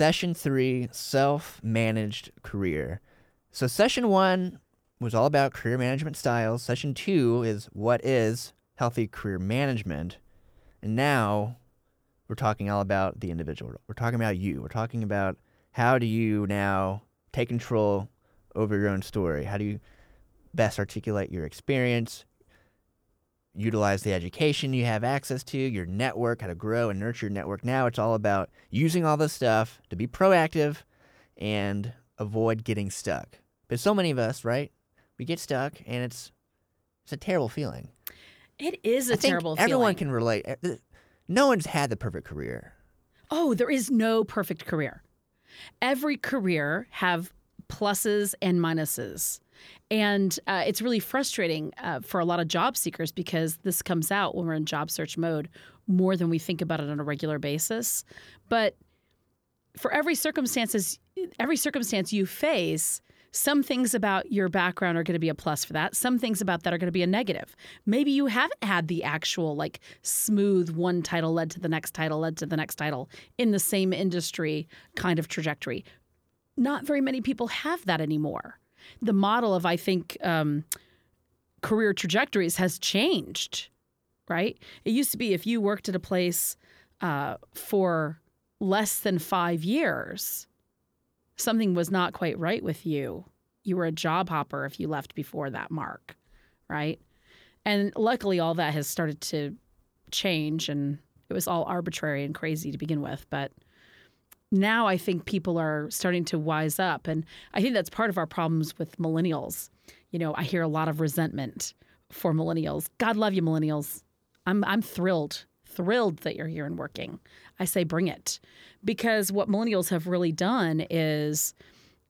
session three self managed career. So, session one was all about career management styles. Session two is what is healthy career management. And now we're talking all about the individual. We're talking about you. We're talking about how do you now take control over your own story? How do you best articulate your experience, utilize the education you have access to, your network, how to grow and nurture your network. Now it's all about using all this stuff to be proactive and avoid getting stuck. But so many of us, right? We get stuck and it's it's a terrible feeling. It is a I think terrible everyone feeling. Everyone can relate. Uh, No one's had the perfect career. Oh, there is no perfect career. Every career have pluses and minuses. And uh, it's really frustrating uh, for a lot of job seekers because this comes out when we're in job search mode more than we think about it on a regular basis. But for every circumstances, every circumstance you face, some things about your background are going to be a plus for that. Some things about that are going to be a negative. Maybe you haven't had the actual like smooth one title led to the next title led to the next title in the same industry kind of trajectory. Not very many people have that anymore. The model of I think um, career trajectories has changed, right? It used to be if you worked at a place uh, for less than five years, something was not quite right with you. You were a job hopper if you left before that mark, right? And luckily, all that has started to change, and it was all arbitrary and crazy to begin with. But now I think people are starting to wise up. And I think that's part of our problems with millennials. You know, I hear a lot of resentment for millennials. God love you, millennials. I'm, I'm thrilled, thrilled that you're here and working. I say bring it. Because what millennials have really done is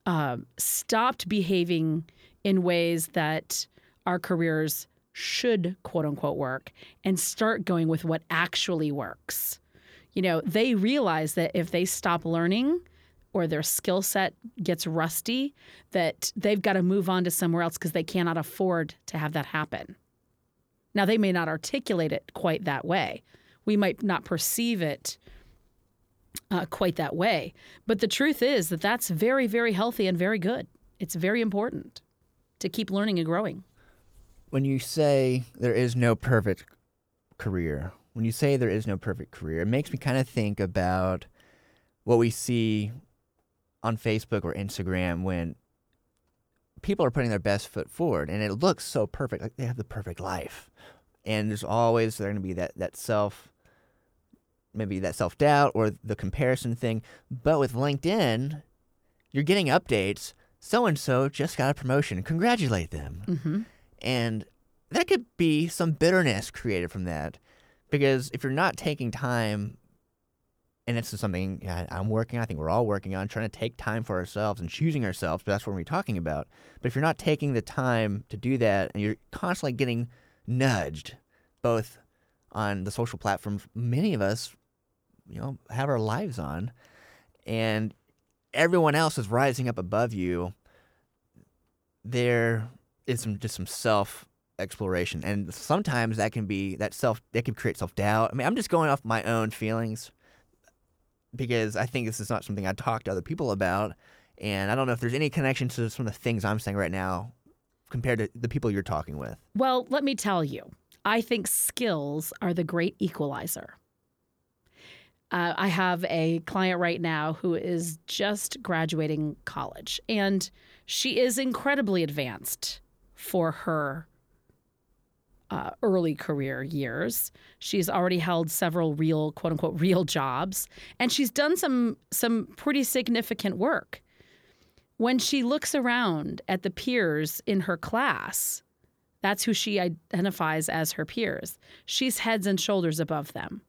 uh, stopped behaving in ways that our careers should, quote unquote, work and start going with what actually works you know, they realize that if they stop learning or their skill set gets rusty, that they've got to move on to somewhere else because they cannot afford to have that happen. Now, they may not articulate it quite that way. We might not perceive it uh, quite that way. But the truth is that that's very, very healthy and very good. It's very important to keep learning and growing. When you say there is no perfect career, when you say there is no perfect career, it makes me kind of think about what we see on Facebook or Instagram when people are putting their best foot forward and it looks so perfect, like they have the perfect life. And there's always there going to be that, that self, maybe that self doubt or the comparison thing. But with LinkedIn, you're getting updates. So and so just got a promotion. Congratulate them. Mm-hmm. And that could be some bitterness created from that. Because if you're not taking time, and this is something I'm working on, I think we're all working on, trying to take time for ourselves and choosing ourselves, but that's what we're talking about. But if you're not taking the time to do that and you're constantly getting nudged, both on the social platforms many of us, you know, have our lives on, and everyone else is rising up above you, there is some just some self exploration and sometimes that can be that self that can create self-doubt i mean i'm just going off my own feelings because i think this is not something i talk to other people about and i don't know if there's any connection to some of the things i'm saying right now compared to the people you're talking with Well, let me tell you, I think skills are the great equalizer. Uh, I have a client right now who is just graduating college, and she is incredibly advanced for her uh, early career years. She's already held several real, quote unquote, real jobs, and she's done some some pretty significant work. When she looks around at the peers in her class, that's who she identifies as her peers. She's heads and shoulders above them.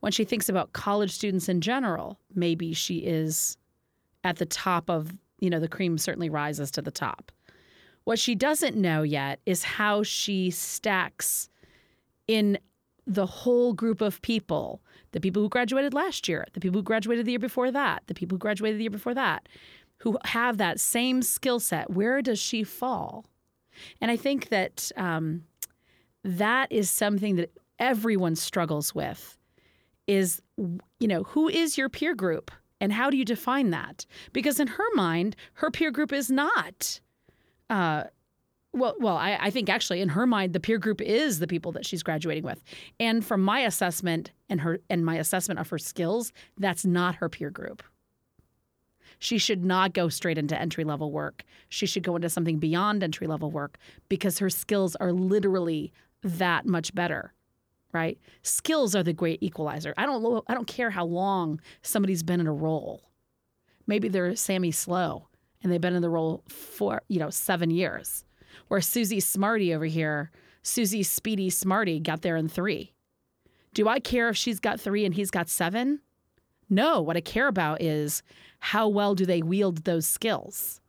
When she thinks about college students in general, maybe she is at the top of, you know, the cream certainly rises to the top. What she doesn't know yet is how she stacks in the whole group of people the people who graduated last year, the people who graduated the year before that, the people who graduated the year before that, who have that same skill set. Where does she fall? And I think that um, that is something that everyone struggles with is, you know, who is your peer group And how do you define that? Because in her mind, her peer group is not. Uh, well, well, I, I think actually in her mind, the peer group is the people that she's graduating with. And from my assessment and her and my assessment of her skills, that's not her peer group. She should not go straight into entry level work. She should go into something beyond entry level work because her skills are literally that much better right? Skills are the great equalizer. I don't I don't care how long somebody's been in a role. Maybe they're Sammy Slow and they've been in the role for, you know, 7 years. Where Susie Smarty over here, Susie Speedy Smarty got there in 3. Do I care if she's got 3 and he's got 7? No, what I care about is how well do they wield those skills?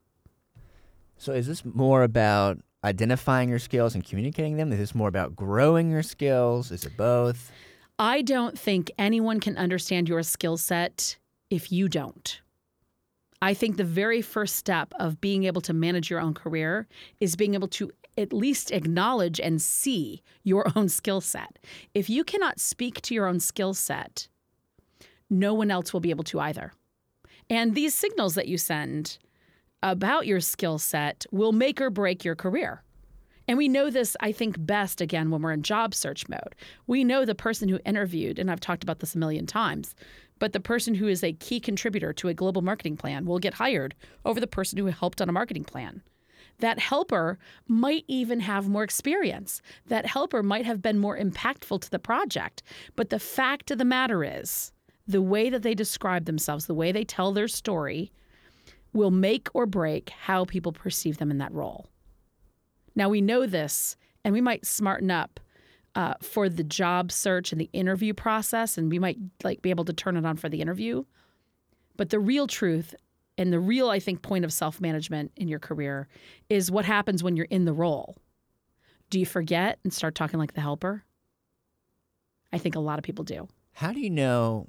So is this more about identifying your skills and communicating them? Is this more about growing your skills? Is it both? I don't think anyone can understand your skill set if you don't. I think the very first step of being able to manage your own career is being able to at least acknowledge and see your own skill set. If you cannot speak to your own skill set, no one else will be able to either. And these signals that you send about your skill set will make or break your career. And we know this, I think, best again when we're in job search mode. We know the person who interviewed, and I've talked about this a million times, but the person who is a key contributor to a global marketing plan will get hired over the person who helped on a marketing plan. That helper might even have more experience. That helper might have been more impactful to the project. But the fact of the matter is, the way that they describe themselves, the way they tell their story, will make or break how people perceive them in that role. Now we know this, and we might smarten up uh, for the job search and the interview process, and we might like be able to turn it on for the interview. But the real truth and the real, I think, point of self management in your career is what happens when you're in the role. Do you forget and start talking like the helper? I think a lot of people do. How do you know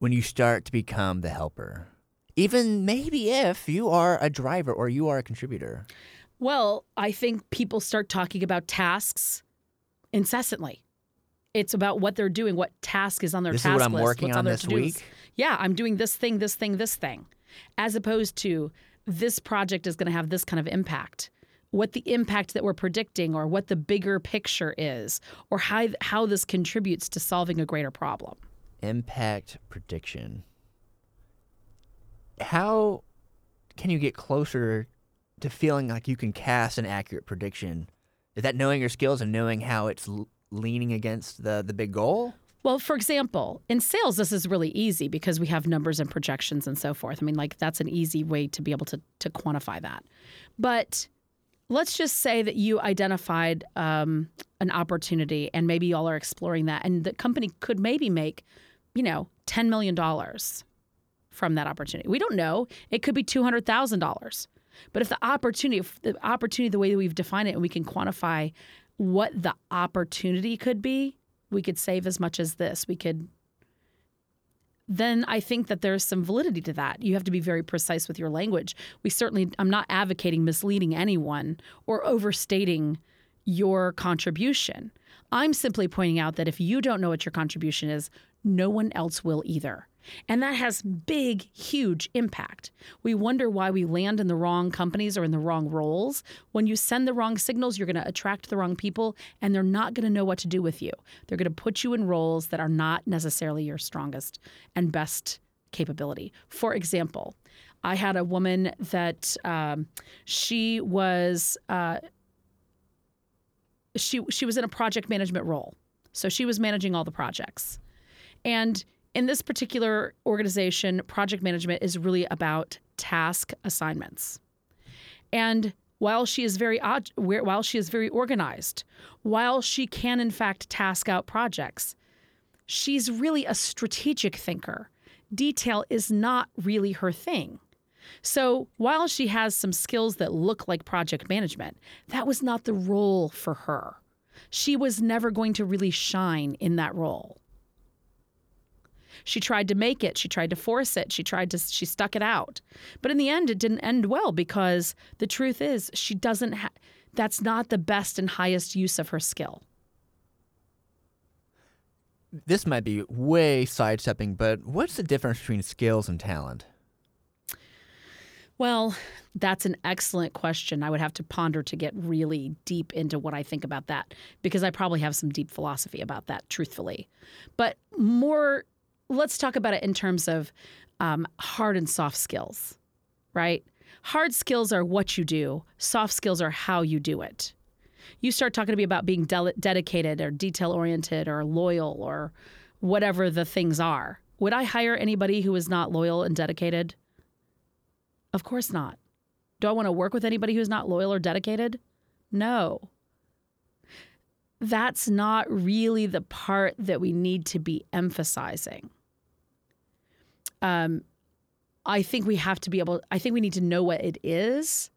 when you start to become the helper? even maybe if you are a driver or you are a contributor? Well, I think people start talking about tasks incessantly. It's about what they're doing, what task is on their this task is what I'm list, working what's on their this week. Yeah, I'm doing this thing, this thing, this thing, as opposed to this project is going to have this kind of impact. What the impact that we're predicting, or what the bigger picture is, or how how this contributes to solving a greater problem. Impact prediction how can you get closer to feeling like you can cast an accurate prediction? Is that knowing your skills and knowing how it's leaning against the the big goal? Well, for example, in sales, this is really easy because we have numbers and projections and so forth. I mean, like that's an easy way to be able to to quantify that. But let's just say that you identified um, an opportunity and maybe y'all are exploring that, and the company could maybe make, you know, ten million dollars from that opportunity. We don't know. It could be $200,000. But if the opportunity, if the opportunity, the way that we've defined it, and we can quantify what the opportunity could be, we could save as much as this. We could. Then I think that there's some validity to that. You have to be very precise with your language. We certainly, I'm not advocating misleading anyone or overstating your contribution. I'm simply pointing out that if you don't know what your contribution is, no one else will either. And that has big, huge impact. We wonder why we land in the wrong companies or in the wrong roles. When you send the wrong signals, you're going to attract the wrong people, and they're not going to know what to do with you. They're going to put you in roles that are not necessarily your strongest and best capability. For example, I had a woman that um, she was uh, she she was in a project management role, so she was managing all the projects, and in this particular organization, project management is really about task assignments. And while she is very while she is very organized, while she can in fact task out projects, she's really a strategic thinker. Detail is not really her thing. So, while she has some skills that look like project management, that was not the role for her. She was never going to really shine in that role. She tried to make it, she tried to force it, she tried to she stuck it out. But in the end it didn't end well because the truth is she doesn't ha- that's not the best and highest use of her skill. this might be way sidestepping, but what's the difference between skills and talent? Well, that's an excellent question. I would have to ponder to get really deep into what I think about that because I probably have some deep philosophy about that, truthfully. But more, let's talk about it in terms of um, hard and soft skills, right? Hard skills are what you do, soft skills are how you do it. You start talking to me about being de- dedicated or detail oriented or loyal or whatever the things are. Would I hire anybody who is not loyal and dedicated? Of course not. Do I want to work with anybody who's not loyal or dedicated? No. That's not really the part that we need to be emphasizing. Um, I think we have to be able, I think we need to know what it is,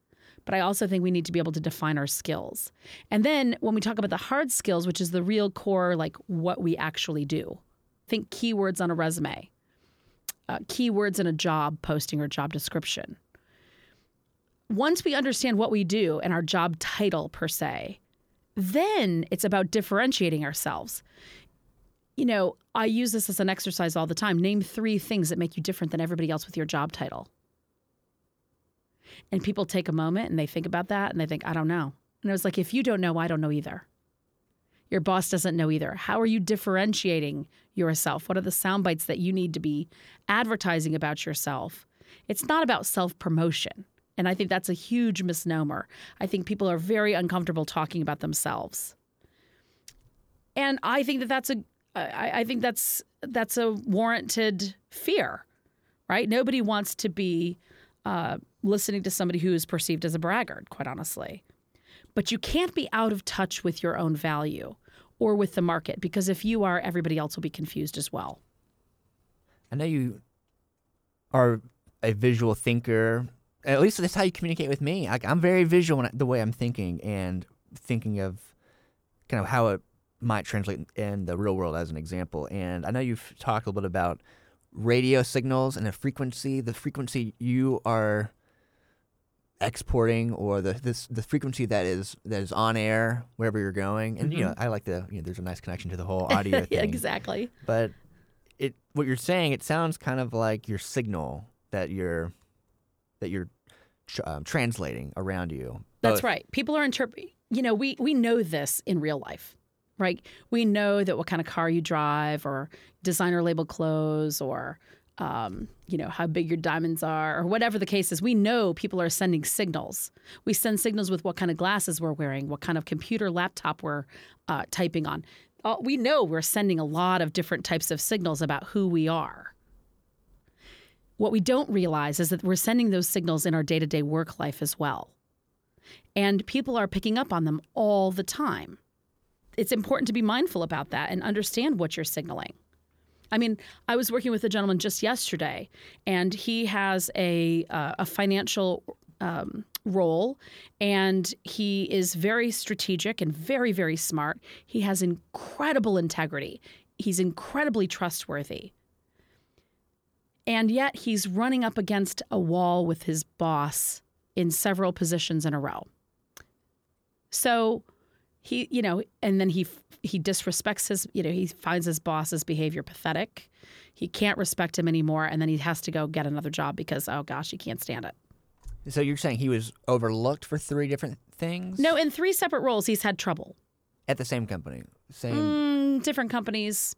but I also think we need to be able to define our skills. And then when we talk about the hard skills, which is the real core, like what we actually do, think keywords on a resume, uh, keywords in a job posting or job description once we understand what we do and our job title per se, then it's about differentiating ourselves. You know, I use this as an exercise all the time. Name three things that make you different than everybody else with your job title. And people take a moment and they think about that and they think, I don't know. And I was like, if you don't know, I don't know either. Your boss doesn't know either. How are you differentiating yourself? What are the sound bites that you need to be advertising about yourself? It's not about self promotion. And I think that's a huge misnomer. I think people are very uncomfortable talking about themselves. And I think that that's a I, I think that's that's a warranted fear, right? Nobody wants to be uh, listening to somebody who is perceived as a braggart, quite honestly. But you can't be out of touch with your own value or with the market because if you are, everybody else will be confused as well. I know you are a visual thinker at least that's how you communicate with me. I, am very visual in the way I'm thinking and thinking of kind of how it might translate in the real world as an example. And I know you've talked a little bit about radio signals and the frequency, the frequency you are exporting or the this the frequency that is that is on air wherever you're going. And mm-hmm. you know, mm-hmm. I like the you know, there's a nice connection to the whole audio thing. exactly. But it what you're saying, it sounds kind of like your signal that you're that you're um, translating around you. That's right. People are interpreting. You know, we we know this in real life, right? We know that what kind of car you drive, or designer label clothes, or um, you know how big your diamonds are, or whatever the case is. We know people are sending signals. We send signals with what kind of glasses we're wearing, what kind of computer laptop we're uh, typing on. We know we're sending a lot of different types of signals about who we are. What we don't realize is that we're sending those signals in our day to day work life as well. And people are picking up on them all the time. It's important to be mindful about that and understand what you're signaling. I mean, I was working with a gentleman just yesterday, and he has a uh, a financial um, role, and he is very strategic and very very smart. He has incredible integrity. He's incredibly trustworthy. And yet he's running up against a wall with his boss in several positions in a row. So he, you know, and then he he disrespects his, you know, he finds his boss's behavior pathetic. He can't respect him anymore and then he has to go get another job because oh gosh, he can't stand it. So you're saying he was overlooked for three different things? No, in three separate roles he's had trouble. At the same company. Same mm, different companies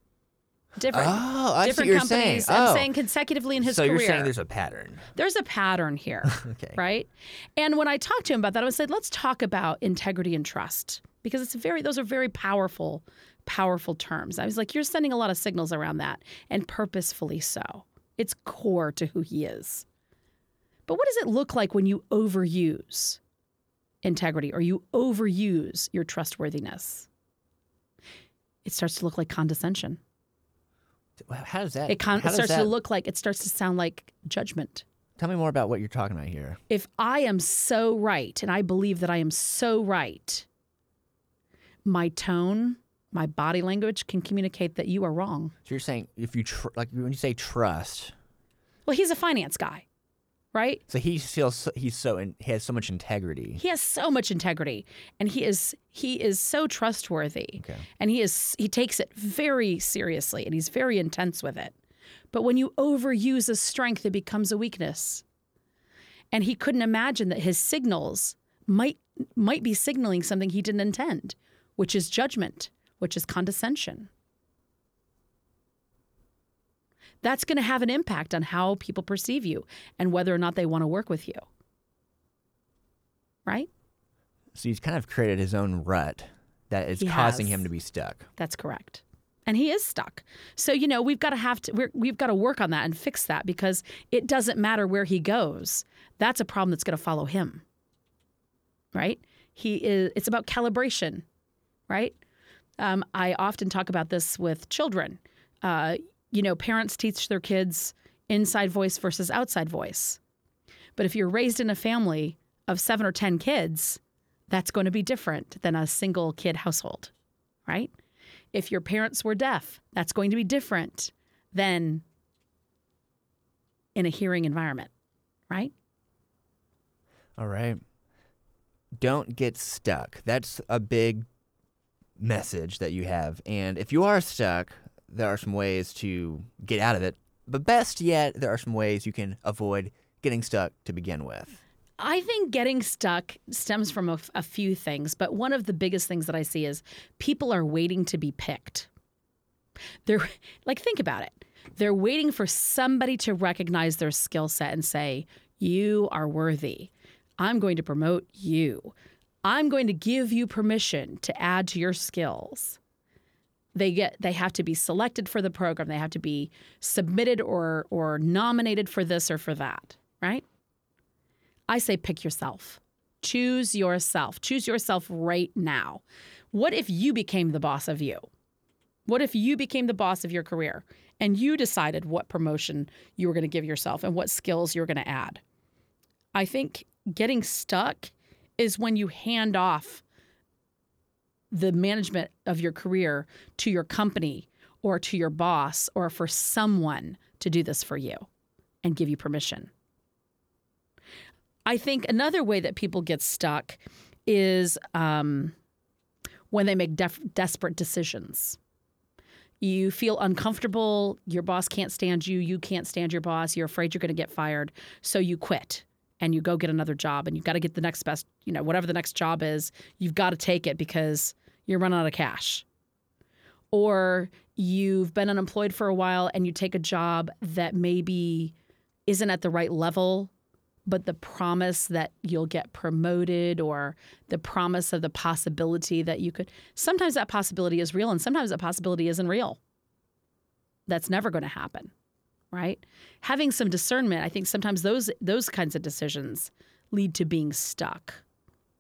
different oh, I different companies. Saying. Oh. I'm saying consecutively in his so career. So you're saying there's a pattern. There's a pattern here. okay. Right? And when I talked to him about that, I said, let's talk about integrity and trust. Because it's very those are very powerful, powerful terms. I was like, you're sending a lot of signals around that, and purposefully so. It's core to who he is. But what does it look like when you overuse integrity or you overuse your trustworthiness? It starts to look like condescension how does that? It, con- it starts that... to look like it starts to sound like judgment. Tell me more about what you're talking about here. If I am so right and I believe that I am so right, my tone, my body language can communicate that you are wrong. So you're saying if you tr- like when you say trust. Well, he's a finance guy. right? So he feels so, he's so in, he has so much integrity. He has so much integrity and he is he is so trustworthy. Okay. And he is he takes it very seriously and he's very intense with it. But when you overuse a strength it becomes a weakness. And he couldn't imagine that his signals might might be signaling something he didn't intend, which is judgment, which is condescension. That's going to have an impact on how people perceive you and whether or not they want to work with you. Right? So he's kind of created his own rut that is He causing has. him to be stuck. That's correct. And he is stuck. So, you know, we've got to have to, we're, we've got to work on that and fix that because it doesn't matter where he goes. That's a problem that's going to follow him. Right? He is, it's about calibration, right? Um, I often talk about this with children. Uh, you know, parents teach their kids inside voice versus outside voice. But if you're raised in a family of seven or 10 kids, that's going to be different than a single kid household, right? If your parents were deaf, that's going to be different than in a hearing environment, right? All right. Don't get stuck. That's a big message that you have. And if you are stuck, there are some ways to get out of it. But best yet, there are some ways you can avoid getting stuck to begin with. I think getting stuck stems from a, few things, but one of the biggest things that I see is people are waiting to be picked. They're like, think about it. They're waiting for somebody to recognize their skill set and say, You are worthy. I'm going to promote you. I'm going to give you permission to add to your skills. They get they have to be selected for the program. They have to be submitted or or nominated for this or for that, right? I say pick yourself. Choose yourself. Choose yourself right now. What if you became the boss of you? What if you became the boss of your career and you decided what promotion you were going to give yourself and what skills you're going to add? I think getting stuck is when you hand off the management of your career to your company or to your boss or for someone to do this for you and give you permission. I think another way that people get stuck is um, when they make def- desperate decisions. You feel uncomfortable, your boss can't stand you, you can't stand your boss, you're afraid you're going to get fired, so you quit and you go get another job and you've got to get the next best, you know, whatever the next job is, you've got to take it because you're running out of cash. Or you've been unemployed for a while and you take a job that maybe isn't at the right level but the promise that you'll get promoted or the promise of the possibility that you could sometimes that possibility is real and sometimes that possibility isn't real that's never going to happen right having some discernment i think sometimes those those kinds of decisions lead to being stuck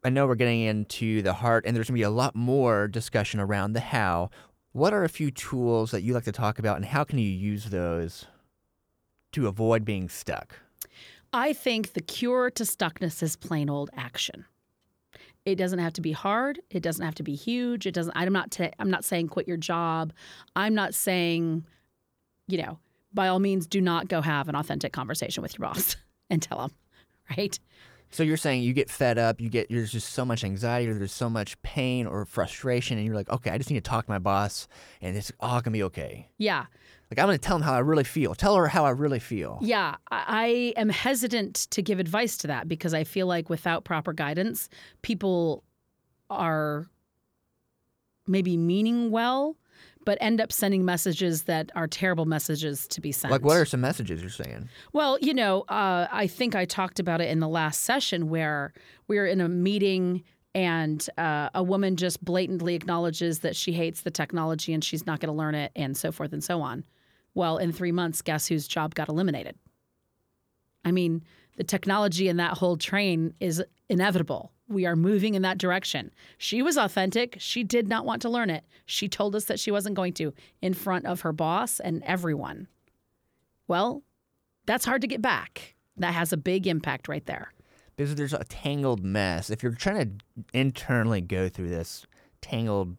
I know we're getting into the heart, and there's going to be a lot more discussion around the how. What are a few tools that you like to talk about, and how can you use those to avoid being stuck? I think the cure to stuckness is plain old action. It doesn't have to be hard. It doesn't have to be huge. It doesn't. I'm not. i I'm not saying quit your job. I'm not saying, you know, by all means, do not go have an authentic conversation with your boss and tell them, right? So you're saying you get fed up, you get there's just so much anxiety, or there's so much pain or frustration, and you're like, okay, I just need to talk to my boss, and it's all gonna be okay. Yeah, Like I'm gonna tell him how I really feel. Tell her how I really feel. yeah. I, I am hesitant to give advice to that because I feel like without proper guidance, people are maybe meaning well, but end up sending messages that are terrible messages to be sent. Like what are some messages you're saying? Well, you know, uh, I think I talked about it in the last session where we were in a meeting and uh, a woman just blatantly acknowledges that she hates the technology and she's not going to learn it and so forth and so on. Well, in three months, guess whose job got eliminated? I mean, the technology in that whole train is inevitable. We are moving in that direction. She was authentic. She did not want to learn it. She told us that she wasn't going to in front of her boss and everyone. Well, that's hard to get back. That has a big impact right there. Because there's a tangled mess. If you're trying to internally go through this tangled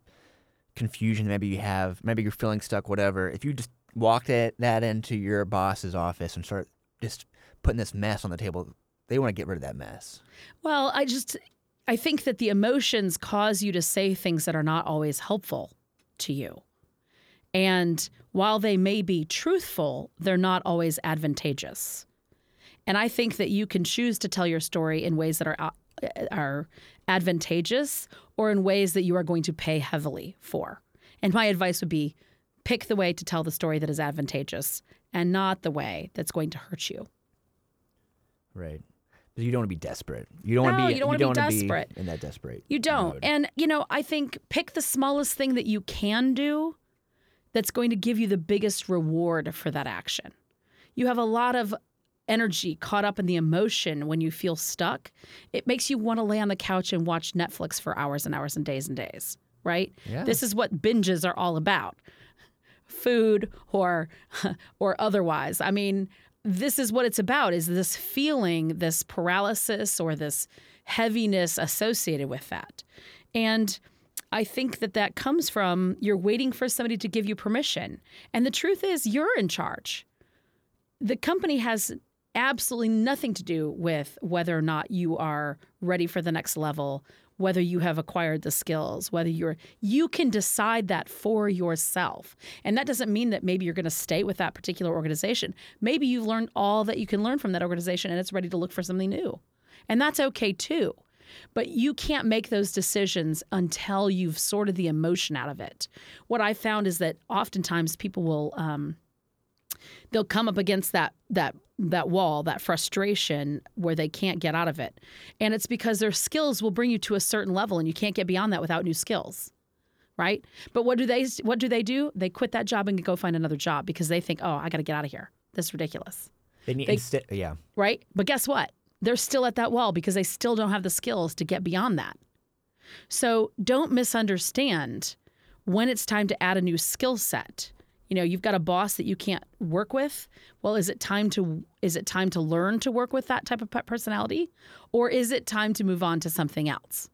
confusion, maybe you have, maybe you're feeling stuck, whatever. If you just walk that, that into your boss's office and start just putting this mess on the table. They want to get rid of that mess. Well, I just I think that the emotions cause you to say things that are not always helpful to you. And while they may be truthful, they're not always advantageous. And I think that you can choose to tell your story in ways that are uh, are advantageous or in ways that you are going to pay heavily for. And my advice would be pick the way to tell the story that is advantageous and not the way that's going to hurt you. Right. You don't want to be desperate. You don't want to be. you don't wanna be wanna desperate. in that desperate. You don't. mode. And, you know, I think pick the smallest thing that you can do that's going to give you the biggest reward for that action. You have a lot of energy caught up in the emotion when you feel stuck. It makes you want to lay on the couch and watch Netflix for hours and hours and days and days, right? Yeah. This is what binges are all about. Food or or otherwise. I mean, this is what it's about is this feeling, this paralysis or this heaviness associated with that. And I think that that comes from you're waiting for somebody to give you permission. And the truth is, you're in charge. The company has absolutely nothing to do with whether or not you are ready for the next level, whether you have acquired the skills, whether you're you can decide that for yourself. And that doesn't mean that maybe you're going to stay with that particular organization. Maybe you've learned all that you can learn from that organization and it's ready to look for something new. And that's okay too. But you can't make those decisions until you've sorted the emotion out of it. What I found is that oftentimes people will um, they'll come up against that that that wall, that frustration where they can't get out of it. And it's because their skills will bring you to a certain level and you can't get beyond that without new skills. Right? But what do they what do they do? They quit that job and go find another job because they think, "Oh, I got to get out of here. This is ridiculous." they need they- instead. Yeah. right? But guess what? They're still at that wall because they still don't have the skills to get beyond that. So don't misunderstand when it's time to add a new skill set. You know, you've got a boss that you can't work with. Well, is it time to is it time to learn to work with that type of personality or is it time to move on to something else?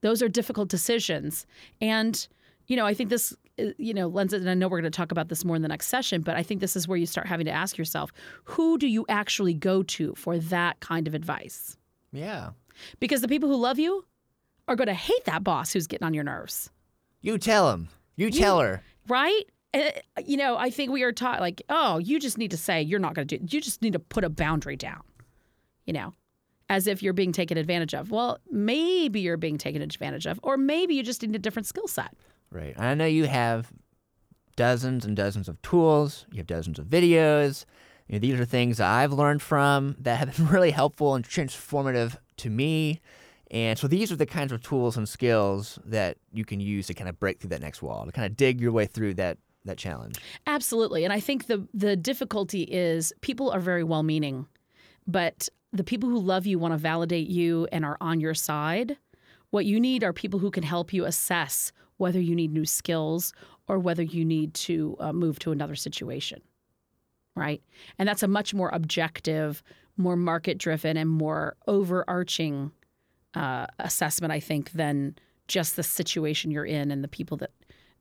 Those are difficult decisions. And you know, I think this uh, you know, lends it and I know we're going to talk about this more in the next session, but I think this is where you start having to ask yourself, who do you actually go to for that kind of advice? Yeah. Because the people who love you are going to hate that boss who's getting on your nerves, You tell him. You tell her. right? Uh, you know, I think we are taught like, oh, you just need to say you're not going to do. You just need to put a boundary down. You know, as if you're being taken advantage of. Well, maybe you're being taken advantage of, or maybe you just need a different skill set. Right. I know you have dozens and dozens of tools. You have dozens of videos. You know, these are things that I've learned from that have been really helpful and transformative to me. And so these are the kinds of tools and skills that you can use to kind of break through that next wall, to kind of dig your way through that that challenge. Absolutely. And I think the the difficulty is people are very well meaning, but the people who love you want to validate you and are on your side. What you need are people who can help you assess whether you need new skills or whether you need to uh, move to another situation. Right? And that's a much more objective, more market driven, and more overarching uh, assessment, I think, than just the situation you're in and the people that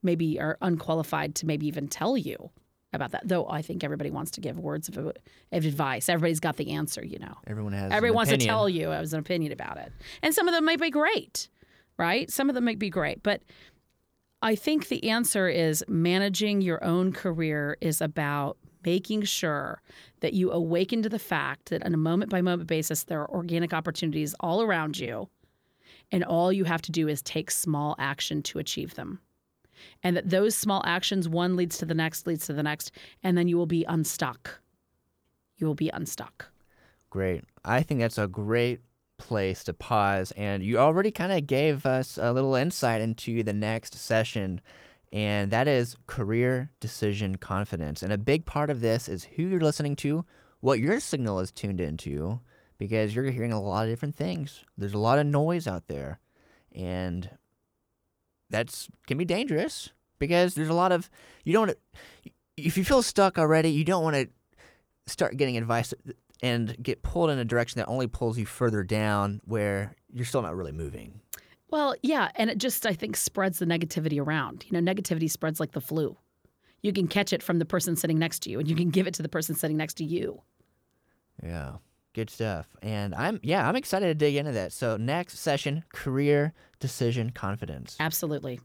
maybe are unqualified to maybe even tell you about that. Though I think everybody wants to give words of, of advice. Everybody's got the answer, you know. Everyone has Everybody an wants to tell you as an opinion about it. And some of them might be great, right? Some of them might be great. But I think the answer is managing your own career is about making sure that you awaken to the fact that on a moment by moment basis, there are organic opportunities all around you. And all you have to do is take small action to achieve them. And that those small actions, one leads to the next, leads to the next, and then you will be unstuck. You will be unstuck. Great. I think that's a great place to pause. And you already kind of gave us a little insight into the next session, and that is career decision confidence. And a big part of this is who you're listening to, what your signal is tuned into, because you're hearing a lot of different things. There's a lot of noise out there, and that's can be dangerous because there's a lot of you don't. If you feel stuck already, you don't want to start getting advice and get pulled in a direction that only pulls you further down where you're still not really moving. Well, yeah, and it just I think spreads the negativity around. You know, negativity spreads like the flu. You can catch it from the person sitting next to you, and you can give it to the person sitting next to you. Yeah. Good stuff. And I'm yeah, I'm excited to dig into that. So next session, career decision confidence. Absolutely.